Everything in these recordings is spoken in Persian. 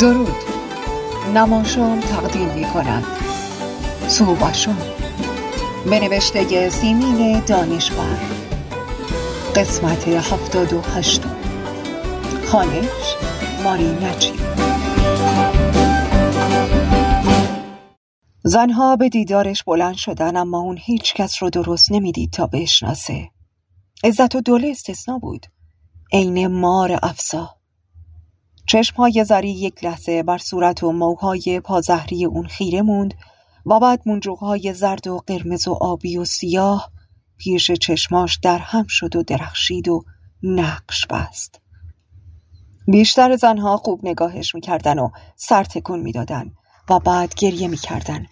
درود. نماشام تقدیم می کند صوباشون به نوشته سیمین دانشور. قسمت هفتاد و هشتم. خانش ماری نجی. زنها به دیدارش بلند شدن اما اون هیچ کس رو درست نمی‌دید تا بشناسه. عزت و دوله استثنا بود. عین مار افسا. چشمهای زری یک لحظه بر صورت و موهای پازهری اون خیره موند و بعد منجوقهای زرد و قرمز و آبی و سیاه پیش چشماش در هم شد و درخشید و نقش بست. بیشتر زنها خوب نگاهش می‌کردن و سر تکون می‌دادن و بعد گریه می‌کردن.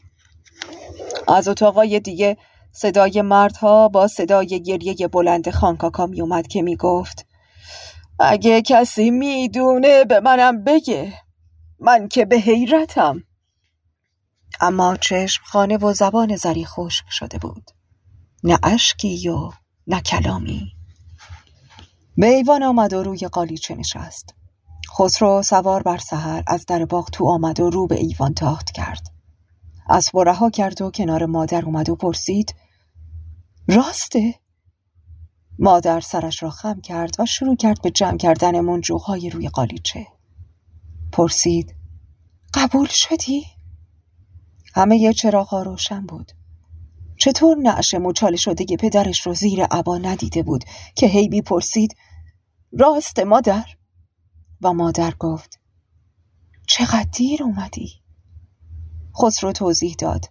از اتاقای دیگه صدای مردها با صدای گریه بلند خانکاکا میومد که می‌گفت اگه کسی می‌دونه به منم بگه من که به حیرتم. اما چشم خانه و زبان زری خشک شده بود. نه اشکی و نه کلامی. به ایوان آمد و روی قالیچه نشست. خسرو سوار بر سحر از در باغ تو آمد و رو به ایوان تاخت کرد. اسب رها کرد و کنار مادر اومد و پرسید راسته؟ مادر سرش را خم کرد و شروع کرد به جمع کردن منجوهای روی قالیچه. پرسید قبول شدی؟ همه یه چراغ روشن بود. چطور نعش مچاله شده پدرش رو زیر عبا ندیده بود که هیبی پرسید راست مادر؟ و مادر گفت چقدر دیر اومدی؟ خسرو توضیح داد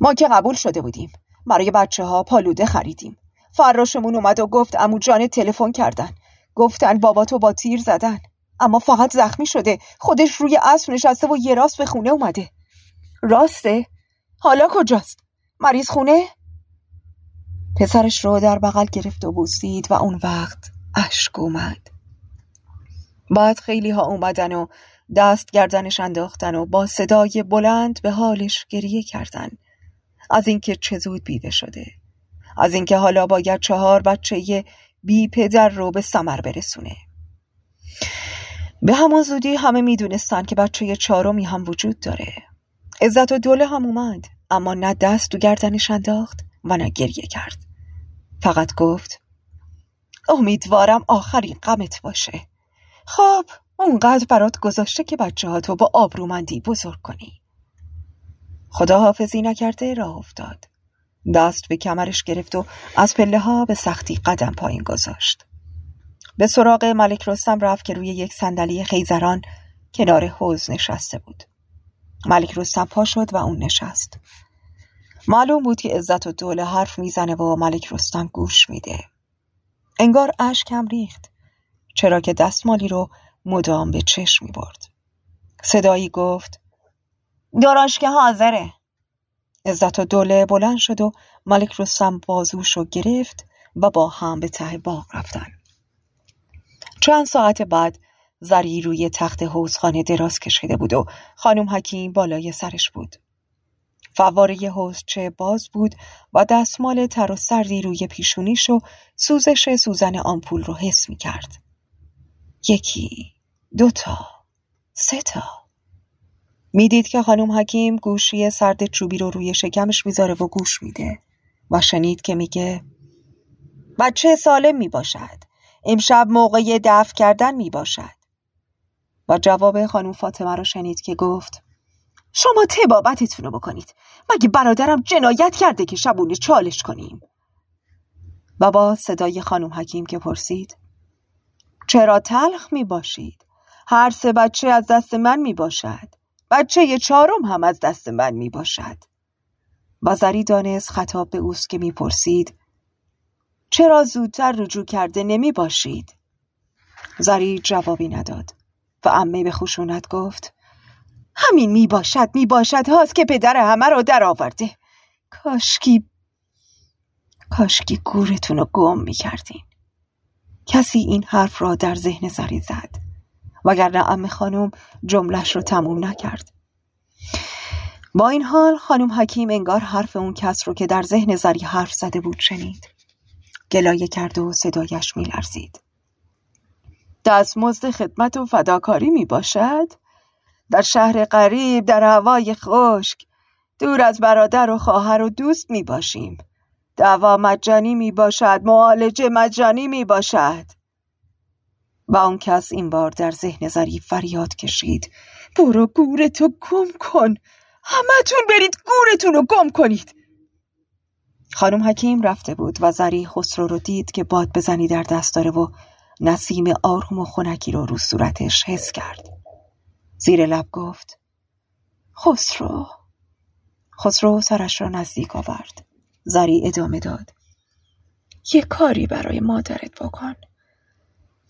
ما که قبول شده بودیم برای بچه ها پالوده خریدیم. فراشمون اومد و گفت امو جان تلفن کردن. گفتن بابا تو با تیر زدن. اما فقط زخمی شده. خودش روی اسب نشسته و یه راست به خونه اومده. راسته؟ حالا کجاست؟ مریض خونه؟ پسرش رو در بغل گرفت و بوسید و اون وقت اشک اومد. بعد خیلی ها اومدن و دست گردنش انداختن و با صدای بلند به حالش گریه کردن. از اینکه چه زود بیوه شده. از اینکه حالا باید چهار بچه بی پدر رو به سمر برسونه. به همان زودی همه می‌دونستن که بچه چهارمی هم وجود داره. عزت و دوله هم اومد اما نه دست تو گردنش انداخت و نه گریه کرد. فقط گفت امیدوارم آخرین غمت باشه. خب اونقدر برات گذاشته که بچه ها تو با آبرومندی بزرگ کنی. خدا حافظی نکرده راه افتاد. دست به کمرش گرفت و از پله ها به سختی قدم پایین گذاشت. به سراغ ملک رستم رفت که روی یک صندلی خیزران کنار حوز نشسته بود. ملک رستم پا شد و اون نشست. معلوم بود که عزت و دوله حرف می‌زنه و ملک رستم گوش میده. انگار اشکم ریخت. چرا که دستمالی رو مدام به چشم می برد. صدایی گفت داراش که حاضره. عزت و دوله بلند شد و ملک رستم بازوش رو گرفت و با هم به ته باغ رفتن. چند ساعت بعد زری روی تخت حوزخانه دراز کشیده بود و خانم حکیم بالای سرش بود. فواره چه باز بود و دستمال تر و سردی روی پیشونیش و سوزش سوزن آمپول رو حس می کرد. یکی دوتا سه تا. می‌دید که خانم حکیم گوشی سرد چوبی رو روی شکمش می‌ذاره و گوش میده و شنید که میگه بچه سالم می‌باشد. امشب موقع دفع کردن می‌باشد. و جواب خانم فاطمه رو شنید که گفت شما تبابتتون رو بکنید؟ مگه برادرم جنایت کرده که شبونه چالش کنیم؟ و با صدای خانم حکیم که پرسید چرا تلخ می باشید؟ هر سه بچه از دست من می باشد بچه چهارم هم از دست من می باشد. بازری دانست خطاب به اوست که می پرسید چرا زودتر رجوع کرده نمی باشید؟ زری جوابی نداد و امه به خشونت گفت همین می باشد می باشد هاست که پدر همه را در آورده. کاشکی کاشکی گورتون رو گم می کردین. کسی این حرف را در ذهن زری زد. وگرنه ام خانم جملش رو تموم نکرد. با این حال خانم حکیم انگار حرف اون کس رو که در ذهن زری حرف زده بود شنید. گلایه کرد و صدایش میلرزید. دستمزد خدمت و فداکاری می باشد در شهر غریب در هوای خشک دور از برادر و خواهر و دوست می باشیم دوا مجانی می باشد معالجه مجانی می باشد و آن کس این بار در ذهن ظریف فریاد کشید. برو گورتو گم کن! همتون برید گورتون رو گم کنید! خانم حکیم رفته بود و زری خسرو رو دید که باد بزنی در دست داره و نسیم آروم و خونکی رو رو صورتش حس کرد. زیر لب گفت خسرو. خسرو سرش را نزدیک آورد. زری ادامه داد یه کاری برای مادرت بکن.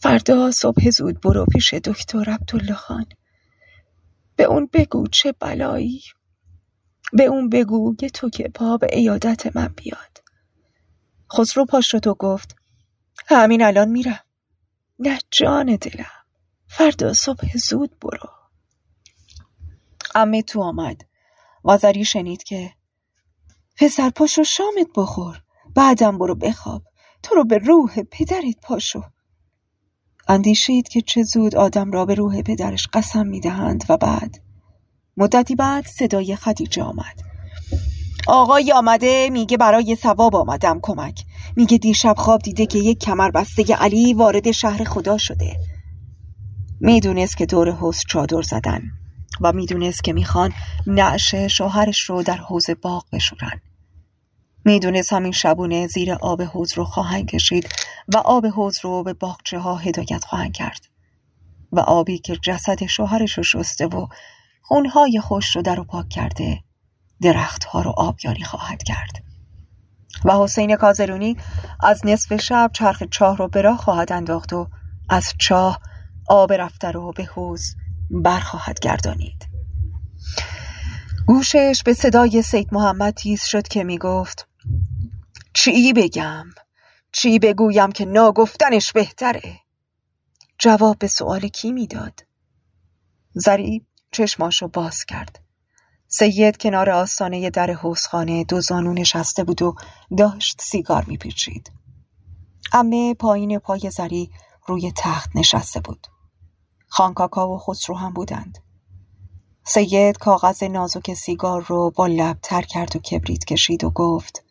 فردا صبح زود برو پیش دکتر عبدالله خان. به اون بگو چه بلایی. به اون بگو که تو که پا به ایادت من بیاد. خسرو پاش رو تو گفت. همین الان میرم. نه جان دلم. فردا صبح زود برو. امه تو آمد. وازری شنید که پسر پاشو شامت بخور. بعدم برو بخواب. تو رو به روح پدرت پاشو. اندیشید که چه زود آدم را به روح پدرش قسم می‌دهند و بعد. مدتی بعد صدای خدیجه آمد. آقای آمده میگه برای ثواب آمدم کمک. میگه دیشب خواب دیده که یک کمر بسته علی وارد شهر خدا شده. می‌دونست که دور حوز چادر زدن و می‌دونست که می‌خوان نعش شوهرش رو در حوز باغ بشورن. می‌دونست همین شبونه زیر آب حوز رو خواهند کشید و آب حوز رو به باغچه ها هدایت خواهند کرد. و آبی که جسد شوهرش رو شسته و خونهای خوش رو در و پاک کرده درختها رو آبیاری خواهد کرد. و حسین کازرونی از نصف شب چرخ چاه رو به راه خواهد انداخت و از چاه آب رفته رو به حوز برخواهد گردانید. گوشش به صدای سید محمد تیز شد که می گفت چی بگم؟ چی بگویم که ناگفتنش بهتره؟ جواب به سؤال کی می‌داد؟ زریب چشماشو باز کرد. سید کنار آستانه در حوزخانه دو زانو نشسته بود و داشت سیگار میپیچید. امه پایین پای زری روی تخت نشسته بود. خانکاکا و خسرو هم بودند. سید کاغذ نازک سیگار رو با لب تر کرد و کبریت کشید و گفت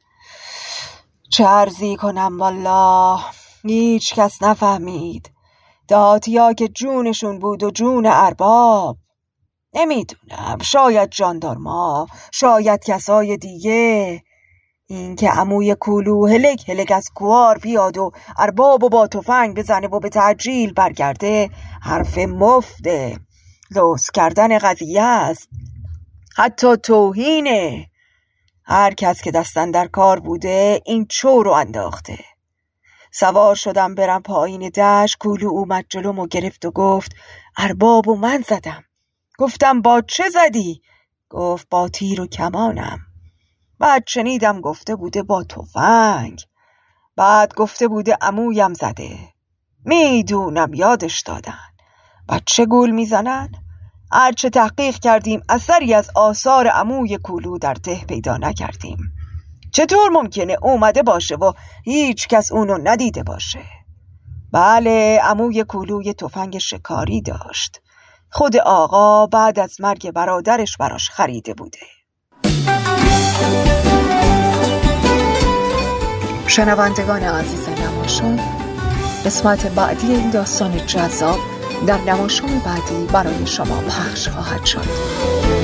چه ارزی کنم والله؟ هیچ کس نفهمید. داتیا که جونشون بود و جون ارباب. نمی‌دونم. شاید جاندارما شاید کسای دیگه. اینکه عموی کولو هلک هلک از کوار بیاد و ارباب و با تفنگ بزنه و به تعجیل برگرده حرف مفته. لوس کردن قضیه است. حتی توهینه. هر کس که دستن در کار بوده این چو رو انداخته. سوار شدم برم پایین دشت کولو اومد جلوم و گرفت و گفت ارباب و من زدم. گفتم با چه زدی؟ گفت با تیر و کمانم. بعد شنیدم گفته بوده با تفنگ. بعد گفته بوده عمویم زده. می‌دونم یادش دادن. بچه گول می‌زنن؟ هرچه تحقیق کردیم اثری از آثار عموی کولو در ته پیدا نکردیم. چطور ممکنه اومده باشه و هیچ کس اونو ندیده باشه؟ بله عموی کولوی تفنگ شکاری داشت. خود آقا بعد از مرگ برادرش براش خریده بوده. شنوندگان عزیز نماشون قسمت بعدی این داستان جذاب در نماشون بعدی برای شما پخش خواهد شد.